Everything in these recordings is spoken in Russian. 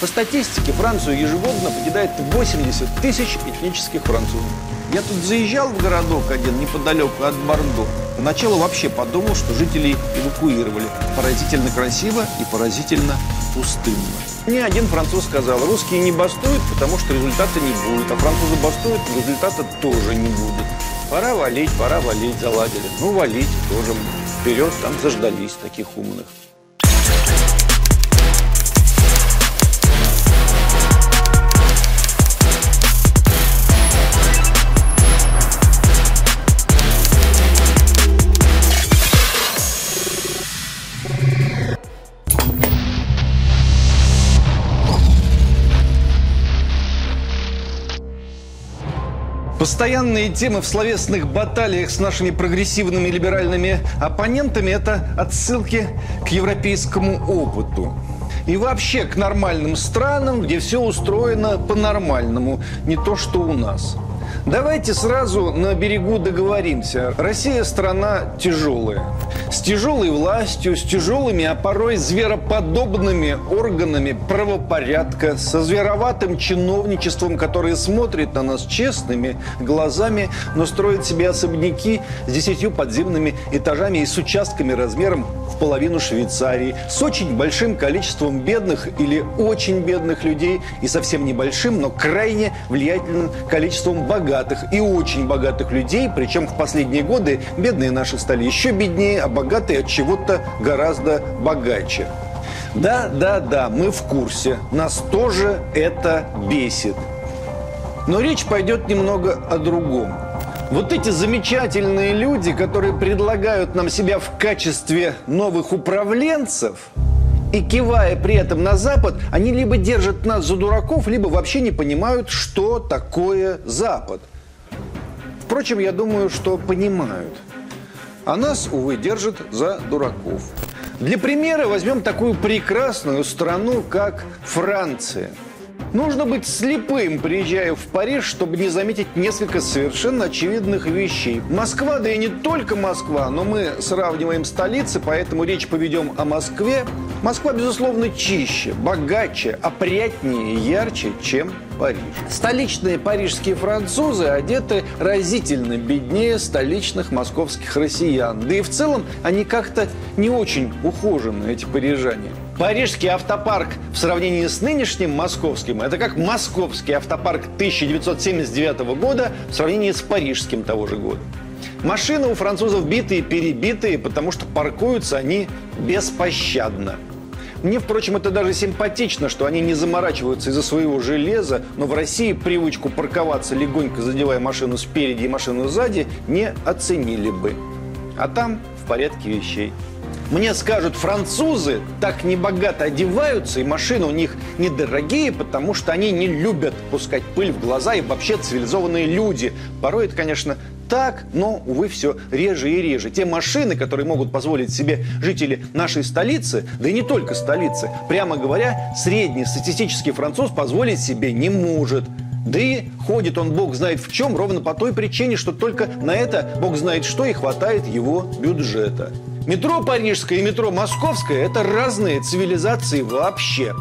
По статистике, Францию ежегодно покидает 80 тысяч этнических французов. Я тут заезжал в городок один неподалеку от Бордо. Поначалу вообще подумал, что жителей эвакуировали. Поразительно красиво и поразительно пустынно. Мне один француз сказал, русские не бастуют, потому что результата не будет. А французы бастуют, результата тоже не будет. Пора валить, пора валить, заладили. Ну, валить тоже вперед, там заждались таких умных. Постоянные темы в словесных баталиях с нашими прогрессивными либеральными оппонентами – это отсылки к европейскому опыту. И вообще к нормальным странам, где все устроено по-нормальному, не то, что у нас. Давайте сразу на берегу договоримся. Россия страна тяжелая. С тяжелой властью, с тяжелыми, а порой звероподобными органами правопорядка, со звероватым чиновничеством, которое смотрит на нас честными глазами, но строит себе особняки с десятью подземными этажами и с участками размером в половину Швейцарии, с очень большим количеством бедных или очень бедных людей и совсем небольшим, но крайне влиятельным количеством богатых богатых и очень богатых людей, причем в последние годы бедные наши стали еще беднее, а богатые от чего-то гораздо богаче. Да, да, да, мы в курсе. Нас тоже это бесит. Но речь пойдет немного о другом. Вот эти замечательные люди, которые предлагают нам себя в качестве новых управленцев – и кивая при этом на Запад, они либо держат нас за дураков, либо вообще не понимают, что такое Запад. Впрочем, я думаю, что понимают. А нас, увы, держат за дураков. Для примера возьмем такую прекрасную страну, как Франция – Нужно быть слепым, приезжая в Париж, чтобы не заметить несколько совершенно очевидных вещей. Москва, да и не только Москва, но мы сравниваем столицы, поэтому речь поведем о Москве. Москва, безусловно, чище, богаче, опрятнее, ярче, чем Париж. Столичные парижские французы одеты разительно беднее столичных московских россиян. Да и в целом они как-то не очень ухожены, эти парижане. Парижский автопарк в сравнении с нынешним московским – это как московский автопарк 1979 года в сравнении с парижским того же года. Машины у французов битые, перебитые, потому что паркуются они беспощадно. Мне, впрочем, это даже симпатично, что они не заморачиваются из-за своего железа, но в России привычку парковаться, легонько задевая машину спереди и машину сзади, не оценили бы. А там порядке вещей. Мне скажут, французы так небогато одеваются, и машины у них недорогие, потому что они не любят пускать пыль в глаза и вообще цивилизованные люди. Порой это, конечно, так, но, увы, все реже и реже. Те машины, которые могут позволить себе жители нашей столицы, да и не только столицы, прямо говоря, средний статистический француз позволить себе не может. Да и ходит он, бог знает в чем, ровно по той причине, что только на это, бог знает что, и хватает его бюджета. Метро парижское и метро московское – это разные цивилизации вообще.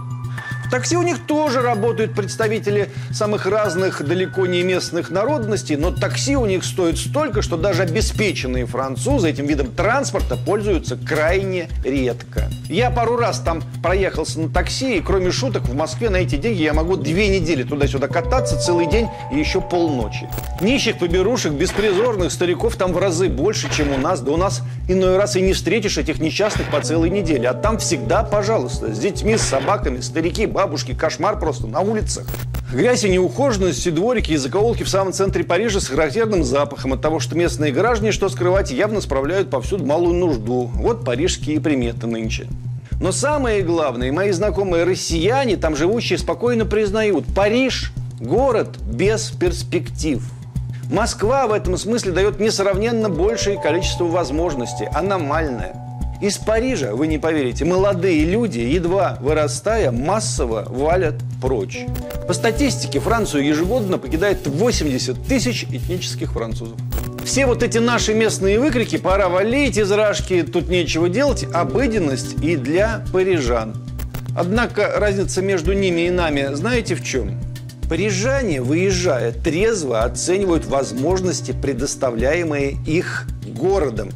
В такси у них тоже работают представители самых разных, далеко не местных народностей, но такси у них стоит столько, что даже обеспеченные французы этим видом транспорта пользуются крайне редко. Я пару раз там проехался на такси, и кроме шуток, в Москве на эти деньги я могу две недели туда-сюда кататься, целый день и еще полночи. Нищих поберушек, беспризорных стариков там в разы больше, чем у нас. Да у нас иной раз и не встретишь этих несчастных по целой неделе. А там всегда, пожалуйста, с детьми, с собаками, старики, бабушки, кошмар просто на улицах. Грязь и неухоженность, и дворики, и закоулки в самом центре Парижа с характерным запахом от того, что местные граждане, что скрывать, явно справляют повсюду малую нужду. Вот парижские приметы нынче. Но самое главное, мои знакомые россияне, там живущие, спокойно признают, Париж – город без перспектив. Москва в этом смысле дает несравненно большее количество возможностей, аномальное – из Парижа, вы не поверите, молодые люди, едва вырастая, массово валят прочь. По статистике, Францию ежегодно покидает 80 тысяч этнических французов. Все вот эти наши местные выкрики «пора валить из рашки, тут нечего делать» – обыденность и для парижан. Однако разница между ними и нами знаете в чем? Парижане, выезжая, трезво оценивают возможности, предоставляемые их городом.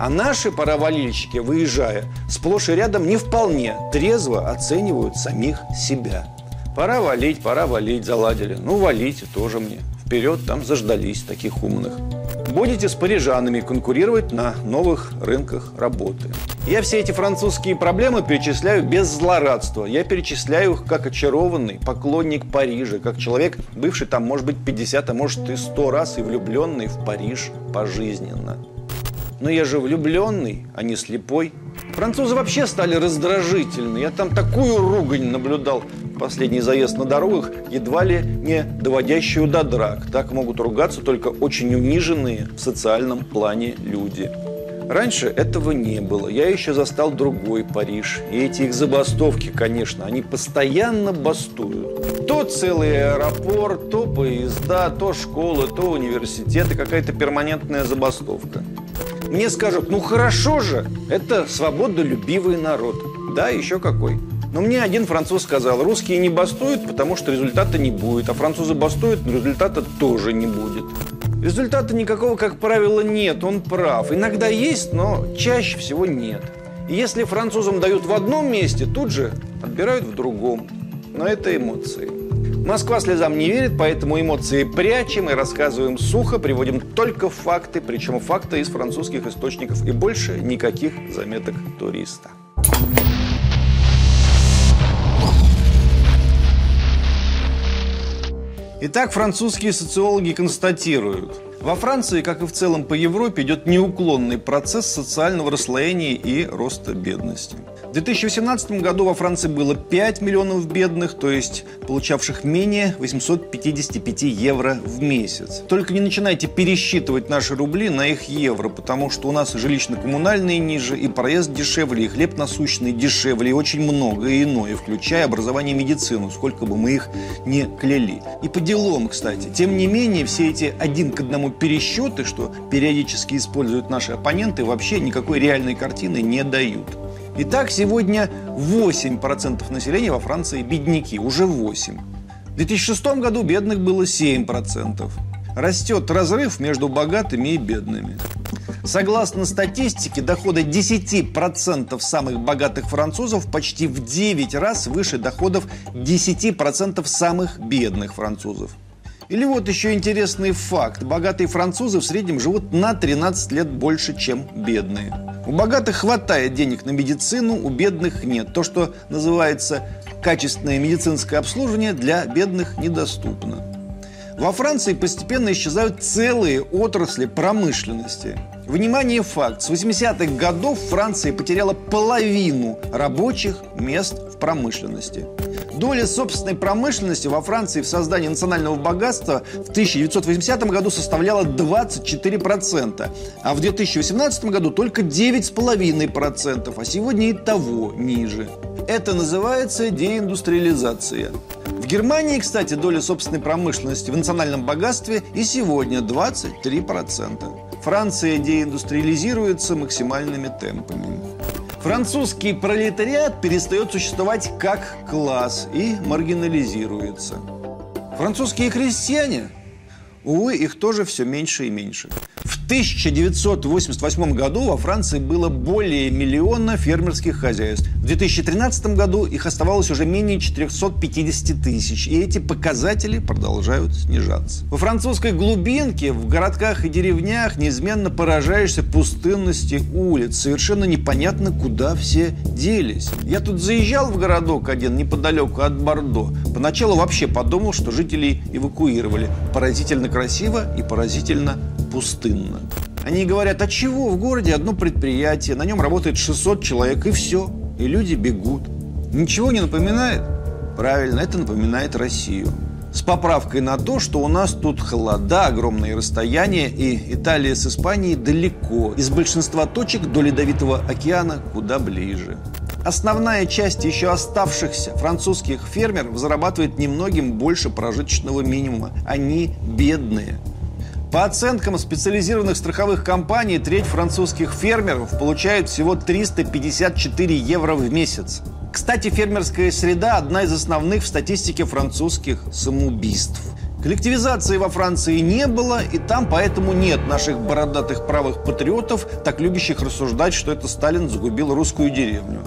А наши паровалильщики, выезжая, сплошь и рядом не вполне трезво оценивают самих себя. Пора валить, пора валить, заладили. Ну, валите тоже мне. Вперед, там заждались таких умных. Будете с парижанами конкурировать на новых рынках работы. Я все эти французские проблемы перечисляю без злорадства. Я перечисляю их как очарованный поклонник Парижа, как человек, бывший там, может быть, 50, а может и 100 раз и влюбленный в Париж пожизненно. Но я же влюбленный, а не слепой. Французы вообще стали раздражительны. Я там такую ругань наблюдал последний заезд на дорогах, едва ли не доводящую до драк. Так могут ругаться только очень униженные в социальном плане люди. Раньше этого не было. Я еще застал другой Париж. И эти их забастовки, конечно, они постоянно бастуют. То целый аэропорт, то поезда, то школы, то университеты, какая-то перманентная забастовка. Мне скажут, ну хорошо же, это свободолюбивый народ. Да, еще какой. Но мне один француз сказал, русские не бастуют, потому что результата не будет, а французы бастуют, но результата тоже не будет. Результата никакого, как правило, нет, он прав. Иногда есть, но чаще всего нет. И если французам дают в одном месте, тут же отбирают в другом. Но это эмоции. Москва слезам не верит, поэтому эмоции прячем и рассказываем сухо, приводим только факты, причем факты из французских источников и больше никаких заметок туриста. Итак, французские социологи констатируют, во Франции, как и в целом по Европе, идет неуклонный процесс социального расслоения и роста бедности. В 2018 году во Франции было 5 миллионов бедных, то есть получавших менее 855 евро в месяц. Только не начинайте пересчитывать наши рубли на их евро, потому что у нас жилищно-коммунальные ниже, и проезд дешевле, и хлеб насущный дешевле, и очень многое иное, включая образование и медицину, сколько бы мы их не кляли. И по делам, кстати. Тем не менее, все эти один к одному пересчеты, что периодически используют наши оппоненты, вообще никакой реальной картины не дают. Итак, сегодня 8% населения во Франции бедняки, уже 8. В 2006 году бедных было 7%. Растет разрыв между богатыми и бедными. Согласно статистике, доходы 10% самых богатых французов почти в 9 раз выше доходов 10% самых бедных французов. Или вот еще интересный факт. Богатые французы в среднем живут на 13 лет больше, чем бедные. У богатых хватает денег на медицину, у бедных нет. То, что называется качественное медицинское обслуживание, для бедных недоступно. Во Франции постепенно исчезают целые отрасли промышленности. Внимание, факт. С 80-х годов Франция потеряла половину рабочих мест в промышленности. Доля собственной промышленности во Франции в создании национального богатства в 1980 году составляла 24%, а в 2018 году только 9,5%, а сегодня и того ниже. Это называется деиндустриализация. В Германии, кстати, доля собственной промышленности в национальном богатстве и сегодня 23%. Франция деиндустриализируется максимальными темпами. Французский пролетариат перестает существовать как класс и маргинализируется. Французские крестьяне, увы, их тоже все меньше и меньше. В 1988 году во Франции было более миллиона фермерских хозяйств. В 2013 году их оставалось уже менее 450 тысяч. И эти показатели продолжают снижаться. Во французской глубинке, в городках и деревнях неизменно поражаешься пустынности улиц. Совершенно непонятно, куда все делись. Я тут заезжал в городок один неподалеку от Бордо. Поначалу вообще подумал, что жителей эвакуировали. Поразительно красиво и поразительно пустынно. Они говорят, а чего в городе одно предприятие, на нем работает 600 человек и все, и люди бегут. Ничего не напоминает? Правильно, это напоминает Россию. С поправкой на то, что у нас тут холода, огромные расстояния, и Италия с Испанией далеко. Из большинства точек до Ледовитого океана куда ближе. Основная часть еще оставшихся французских фермеров зарабатывает немногим больше прожиточного минимума. Они бедные. По оценкам специализированных страховых компаний, треть французских фермеров получают всего 354 евро в месяц. Кстати, фермерская среда – одна из основных в статистике французских самоубийств. Коллективизации во Франции не было, и там поэтому нет наших бородатых правых патриотов, так любящих рассуждать, что это Сталин загубил русскую деревню.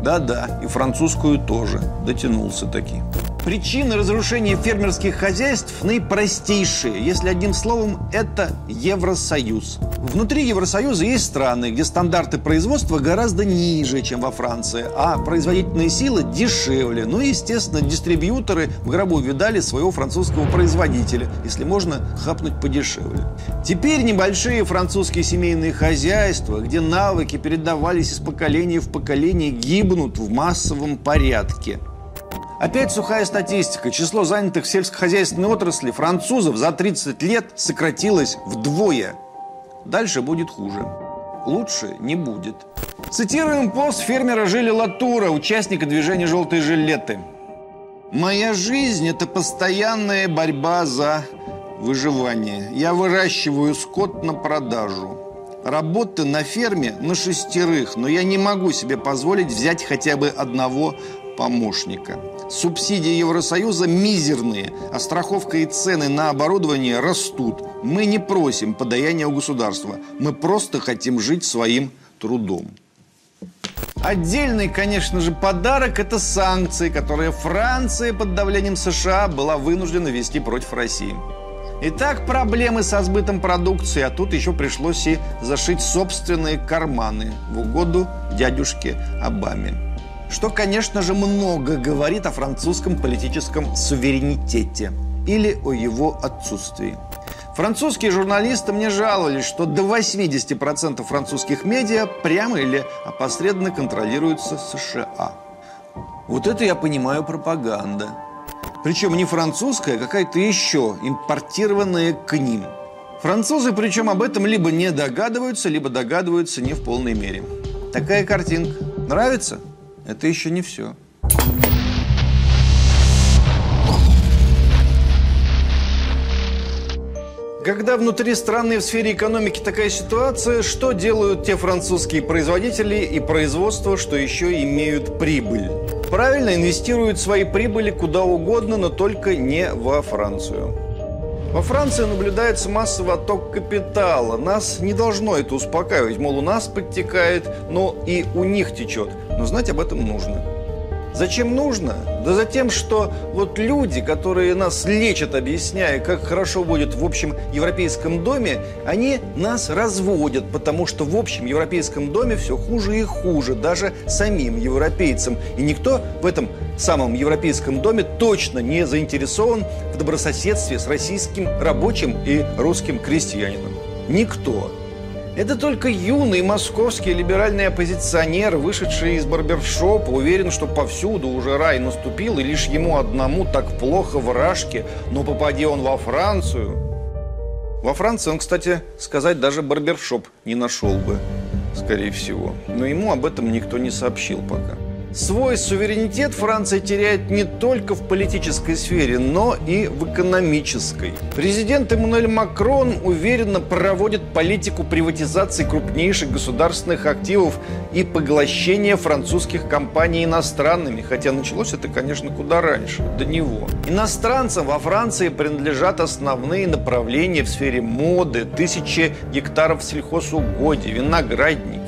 Да-да, и французскую тоже. Дотянулся таки. Причины разрушения фермерских хозяйств наипростейшие. Если одним словом, это Евросоюз. Внутри Евросоюза есть страны, где стандарты производства гораздо ниже, чем во Франции, а производительные силы дешевле. Ну и, естественно, дистрибьюторы в гробу видали своего французского производителя, если можно хапнуть подешевле. Теперь небольшие французские семейные хозяйства, где навыки передавались из поколения в поколение, гибнут в массовом порядке. Опять сухая статистика. Число занятых в сельскохозяйственной отрасли французов за 30 лет сократилось вдвое. Дальше будет хуже. Лучше не будет. Цитируем пост фермера Жили Латура, участника движения «Желтые жилеты». «Моя жизнь – это постоянная борьба за выживание. Я выращиваю скот на продажу. Работы на ферме на шестерых, но я не могу себе позволить взять хотя бы одного помощника. Субсидии Евросоюза мизерные, а страховка и цены на оборудование растут. Мы не просим подаяния у государства. Мы просто хотим жить своим трудом. Отдельный, конечно же, подарок – это санкции, которые Франция под давлением США была вынуждена вести против России. Итак, проблемы со сбытом продукции, а тут еще пришлось и зашить собственные карманы в угоду дядюшке Обаме. Что, конечно же, много говорит о французском политическом суверенитете или о его отсутствии. Французские журналисты мне жаловались, что до 80% французских медиа прямо или опосредованно контролируются США. Вот это я понимаю пропаганда. Причем не французская, а какая-то еще, импортированная к ним. Французы, причем об этом либо не догадываются, либо догадываются не в полной мере. Такая картинка. Нравится? Это еще не все. Когда внутри страны в сфере экономики такая ситуация, что делают те французские производители и производства, что еще имеют прибыль? Правильно инвестируют свои прибыли куда угодно, но только не во Францию. Во Франции наблюдается массовый отток капитала. Нас не должно это успокаивать. Мол, у нас подтекает, но и у них течет. Но знать об этом нужно. Зачем нужно? Да за тем, что вот люди, которые нас лечат, объясняя, как хорошо будет в общем европейском доме, они нас разводят, потому что в общем европейском доме все хуже и хуже, даже самим европейцам. И никто в этом самом европейском доме точно не заинтересован в добрососедстве с российским рабочим и русским крестьянином. Никто. Это только юный московский либеральный оппозиционер, вышедший из барбершопа, уверен, что повсюду уже рай наступил, и лишь ему одному так плохо в Рашке, но попади он во Францию. Во Франции он, кстати, сказать даже барбершоп не нашел бы, скорее всего. Но ему об этом никто не сообщил пока. Свой суверенитет Франция теряет не только в политической сфере, но и в экономической. Президент Эммануэль Макрон уверенно проводит политику приватизации крупнейших государственных активов и поглощения французских компаний иностранными, хотя началось это, конечно, куда раньше, до него. Иностранцам во Франции принадлежат основные направления в сфере моды, тысячи гектаров сельхозугодий,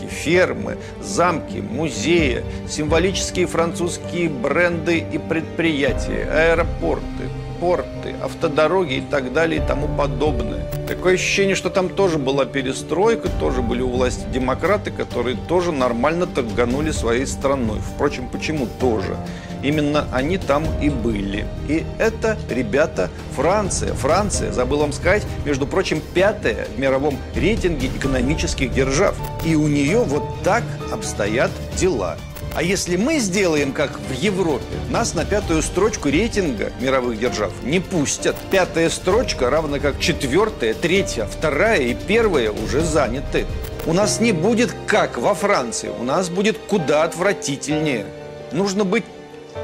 виноградники, фермы, замки, музеи, символические французские бренды и предприятия, аэропорты, порты, автодороги и так далее и тому подобное. Такое ощущение, что там тоже была перестройка, тоже были у власти демократы, которые тоже нормально торганули своей страной. Впрочем, почему тоже? Именно они там и были. И это, ребята, Франция. Франция, забыл вам сказать, между прочим, пятая в мировом рейтинге экономических держав. И у нее вот так обстоят дела. А если мы сделаем, как в Европе, нас на пятую строчку рейтинга мировых держав не пустят. Пятая строчка, равно как четвертая, третья, вторая и первая уже заняты. У нас не будет как во Франции, у нас будет куда отвратительнее. Нужно быть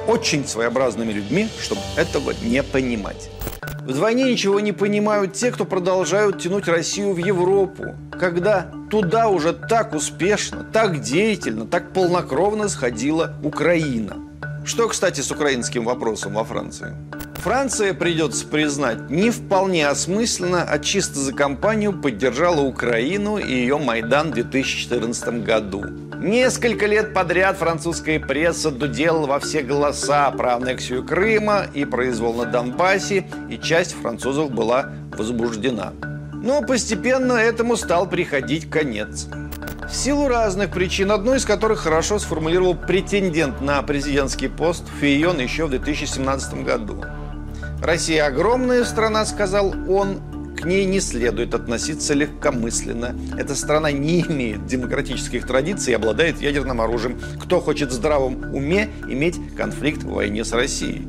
очень своеобразными людьми, чтобы этого не понимать. Вдвойне ничего не понимают те, кто продолжают тянуть Россию в Европу, когда туда уже так успешно, так деятельно, так полнокровно сходила Украина. Что, кстати, с украинским вопросом во Франции? Франция, придется признать, не вполне осмысленно, а чисто за компанию поддержала Украину и ее Майдан в 2014 году. Несколько лет подряд французская пресса дудела во все голоса про аннексию Крыма и произвол на Донбассе, и часть французов была возбуждена. Но постепенно этому стал приходить конец. В силу разных причин, одну из которых хорошо сформулировал претендент на президентский пост Фион еще в 2017 году. «Россия огромная страна», — сказал он, к ней не следует относиться легкомысленно. Эта страна не имеет демократических традиций и обладает ядерным оружием. Кто хочет в здравом уме иметь конфликт в войне с Россией?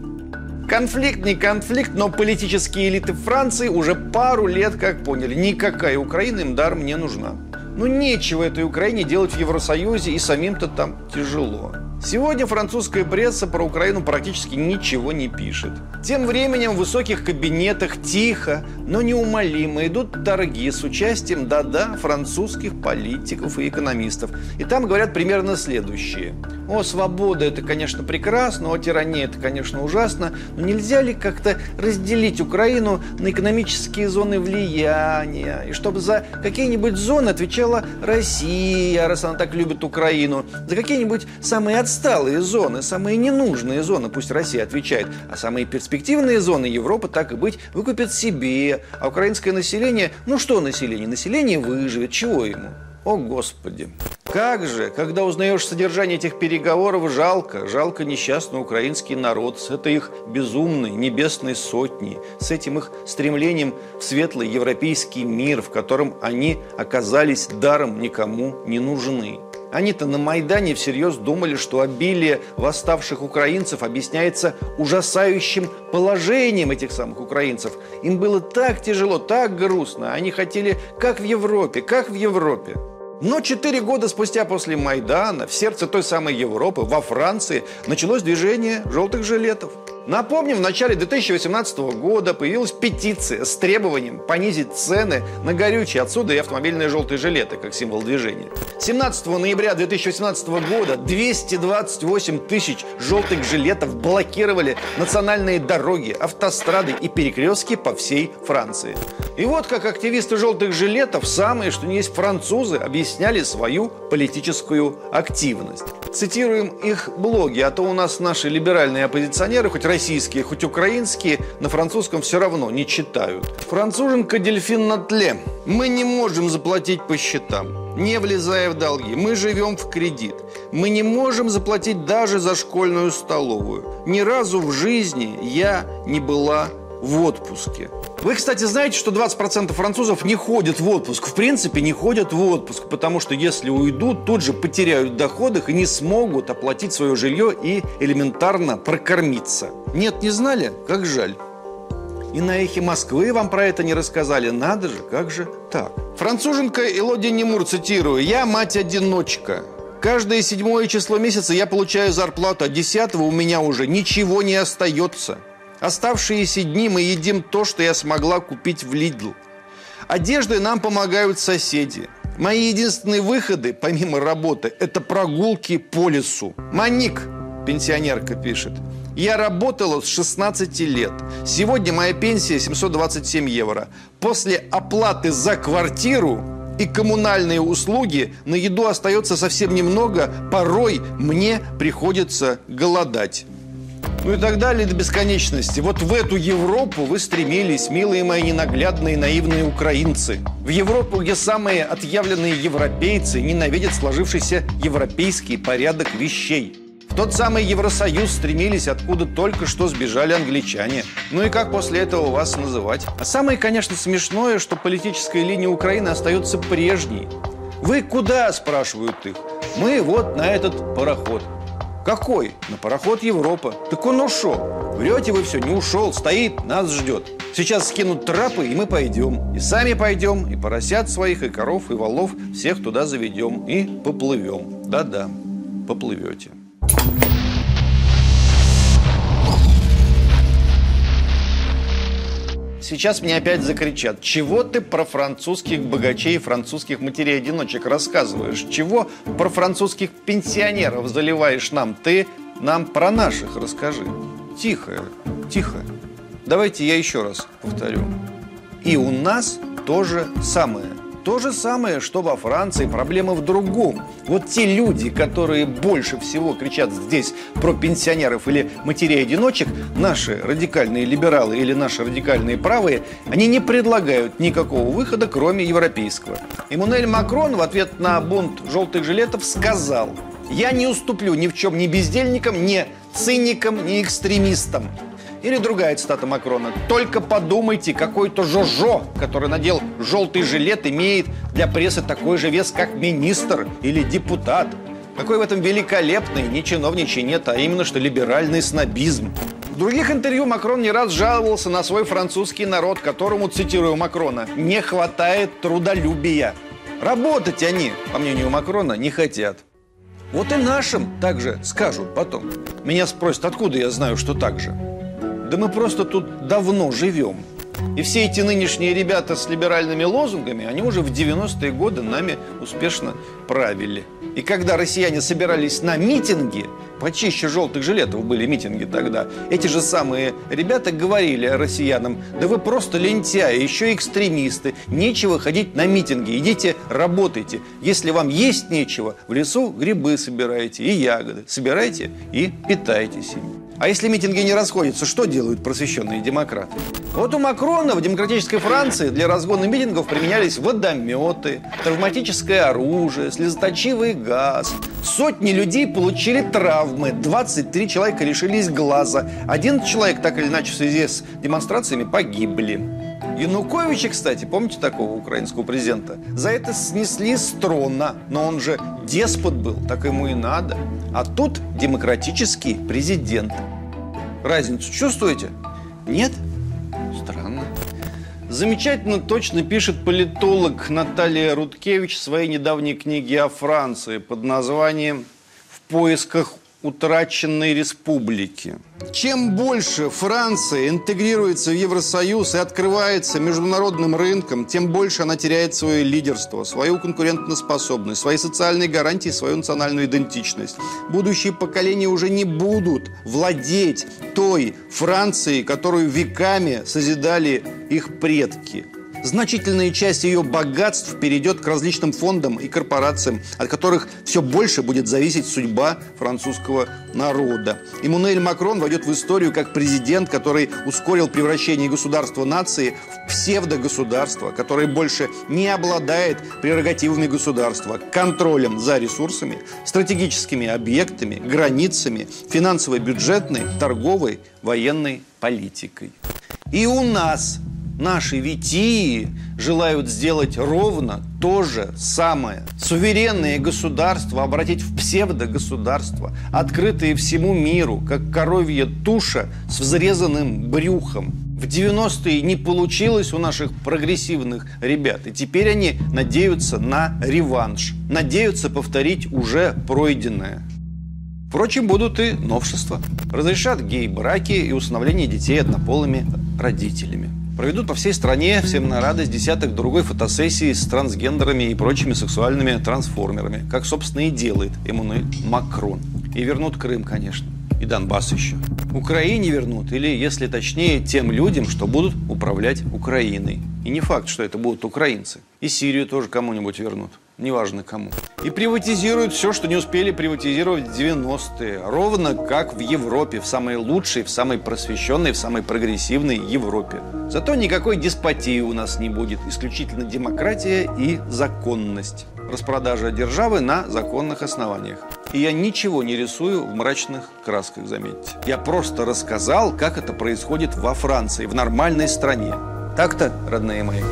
Конфликт не конфликт, но политические элиты Франции уже пару лет как поняли, никакая Украина им даром не нужна. Ну нечего этой Украине делать в Евросоюзе и самим-то там тяжело. Сегодня французская пресса про Украину практически ничего не пишет. Тем временем в высоких кабинетах тихо, но неумолимо идут торги с участием, да-да, французских политиков и экономистов. И там говорят примерно следующее. О, свобода – это, конечно, прекрасно, о, тирания – это, конечно, ужасно, но нельзя ли как-то разделить Украину на экономические зоны влияния, и чтобы за какие-нибудь зоны отвечала Россия, раз она так любит Украину, за какие-нибудь самые отсталые зоны, самые ненужные зоны, пусть Россия отвечает, а самые перспективные зоны Европа, так и быть, выкупит себе, а украинское население, ну что население? Население выживет, чего ему? О, Господи! Как же, когда узнаешь содержание этих переговоров, жалко, жалко несчастный украинский народ с этой их безумной небесной сотней, с этим их стремлением в светлый европейский мир, в котором они оказались даром никому не нужны. Они-то на Майдане всерьез думали, что обилие восставших украинцев объясняется ужасающим положением этих самых украинцев. Им было так тяжело, так грустно. Они хотели как в Европе, как в Европе. Но четыре года спустя после Майдана в сердце той самой Европы, во Франции, началось движение желтых жилетов. Напомним, в начале 2018 года появилась петиция с требованием понизить цены на горючее. Отсюда и автомобильные желтые жилеты, как символ движения. 17 ноября 2018 года 228 тысяч желтых жилетов блокировали национальные дороги, автострады и перекрестки по всей Франции. И вот как активисты желтых жилетов, самые, что не есть французы, объясняли свою политическую активность. Цитируем их блоги, а то у нас наши либеральные оппозиционеры, хоть российские, хоть украинские, на французском все равно не читают. Француженка дельфин на тле. Мы не можем заплатить по счетам, не влезая в долги. Мы живем в кредит. Мы не можем заплатить даже за школьную столовую. Ни разу в жизни я не была в отпуске. Вы, кстати, знаете, что 20% французов не ходят в отпуск. В принципе, не ходят в отпуск, потому что если уйдут, тут же потеряют в доходах и не смогут оплатить свое жилье и элементарно прокормиться. Нет, не знали? Как жаль. И на эхе Москвы вам про это не рассказали. Надо же, как же так? Француженка Элоди Немур, цитирую, «Я мать-одиночка. Каждое седьмое число месяца я получаю зарплату, а десятого у меня уже ничего не остается. Оставшиеся дни мы едим то, что я смогла купить в Лидл. Одеждой нам помогают соседи. Мои единственные выходы, помимо работы, это прогулки по лесу. Маник, пенсионерка пишет, я работала с 16 лет. Сегодня моя пенсия 727 евро. После оплаты за квартиру и коммунальные услуги на еду остается совсем немного. Порой мне приходится голодать. Ну и так далее до бесконечности. Вот в эту Европу вы стремились, милые мои ненаглядные наивные украинцы. В Европу, где самые отъявленные европейцы ненавидят сложившийся европейский порядок вещей. В тот самый Евросоюз стремились, откуда только что сбежали англичане. Ну и как после этого вас называть? А самое, конечно, смешное, что политическая линия Украины остается прежней. Вы куда, спрашивают их? Мы вот на этот пароход. Какой? На пароход Европа. Так он ушел. Врете вы все, не ушел, стоит, нас ждет. Сейчас скинут трапы, и мы пойдем. И сами пойдем, и поросят своих, и коров, и волов, всех туда заведем, и поплывем. Да-да, поплывете. Сейчас мне опять закричат, чего ты про французских богачей, французских матерей-одиночек рассказываешь? Чего про французских пенсионеров заливаешь нам? Ты нам про наших расскажи. Тихо, тихо. Давайте я еще раз повторю. И у нас то же самое – то же самое, что во Франции, проблема в другом. Вот те люди, которые больше всего кричат здесь про пенсионеров или матерей-одиночек, наши радикальные либералы или наши радикальные правые, они не предлагают никакого выхода, кроме европейского. Эммануэль Макрон в ответ на бунт желтых жилетов сказал, я не уступлю ни в чем ни бездельникам, ни циникам, ни экстремистам. Или другая цитата Макрона. «Только подумайте, какой-то Жожо, который надел желтый жилет, имеет для прессы такой же вес, как министр или депутат. Какой в этом великолепный, не чиновничий нет, а именно что либеральный снобизм». В других интервью Макрон не раз жаловался на свой французский народ, которому, цитирую Макрона, «не хватает трудолюбия». Работать они, по мнению Макрона, не хотят. Вот и нашим также скажут потом. Меня спросят, откуда я знаю, что так же. Да мы просто тут давно живем. И все эти нынешние ребята с либеральными лозунгами, они уже в 90-е годы нами успешно правили. И когда россияне собирались на митинги, почище желтых жилетов были митинги тогда, эти же самые ребята говорили россиянам, да вы просто лентяи, еще экстремисты, нечего ходить на митинги, идите работайте. Если вам есть нечего, в лесу грибы собирайте и ягоды, собирайте и питайтесь ими. А если митинги не расходятся, что делают просвещенные демократы? Вот у Макрона в демократической Франции для разгона митингов применялись водометы, травматическое оружие, слезоточивый газ. Сотни людей получили травмы, 23 человека лишились глаза, один человек так или иначе в связи с демонстрациями погибли. Януковича, кстати, помните такого украинского президента? За это снесли с трона, но он же деспот был, так ему и надо. А тут демократический президент. Разницу чувствуете? Нет? Странно. Замечательно точно пишет политолог Наталья Рудкевич в своей недавней книге о Франции под названием «В поисках утраченной республики. Чем больше Франция интегрируется в Евросоюз и открывается международным рынком, тем больше она теряет свое лидерство, свою конкурентоспособность, свои социальные гарантии, свою национальную идентичность. Будущие поколения уже не будут владеть той Францией, которую веками созидали их предки значительная часть ее богатств перейдет к различным фондам и корпорациям, от которых все больше будет зависеть судьба французского народа. Эммануэль Макрон войдет в историю как президент, который ускорил превращение государства нации в псевдогосударство, которое больше не обладает прерогативами государства, контролем за ресурсами, стратегическими объектами, границами, финансово-бюджетной, торговой, военной политикой. И у нас Наши витии желают сделать ровно то же самое. Суверенные государства обратить в псевдогосударство, открытые всему миру, как коровья туша с взрезанным брюхом. В 90-е не получилось у наших прогрессивных ребят, и теперь они надеются на реванш, надеются повторить уже пройденное. Впрочем, будут и новшества. Разрешат гей-браки и усыновление детей однополыми родителями. Проведут по всей стране, всем на радость, десяток другой фотосессии с трансгендерами и прочими сексуальными трансформерами, как, собственно, и делает Эммануэль Макрон. И вернут Крым, конечно. И Донбасс еще. Украине вернут, или, если точнее, тем людям, что будут управлять Украиной. И не факт, что это будут украинцы. И Сирию тоже кому-нибудь вернут неважно кому. И приватизируют все, что не успели приватизировать в 90-е. Ровно как в Европе, в самой лучшей, в самой просвещенной, в самой прогрессивной Европе. Зато никакой деспотии у нас не будет. Исключительно демократия и законность. Распродажа державы на законных основаниях. И я ничего не рисую в мрачных красках, заметьте. Я просто рассказал, как это происходит во Франции, в нормальной стране. Так-то, родные мои.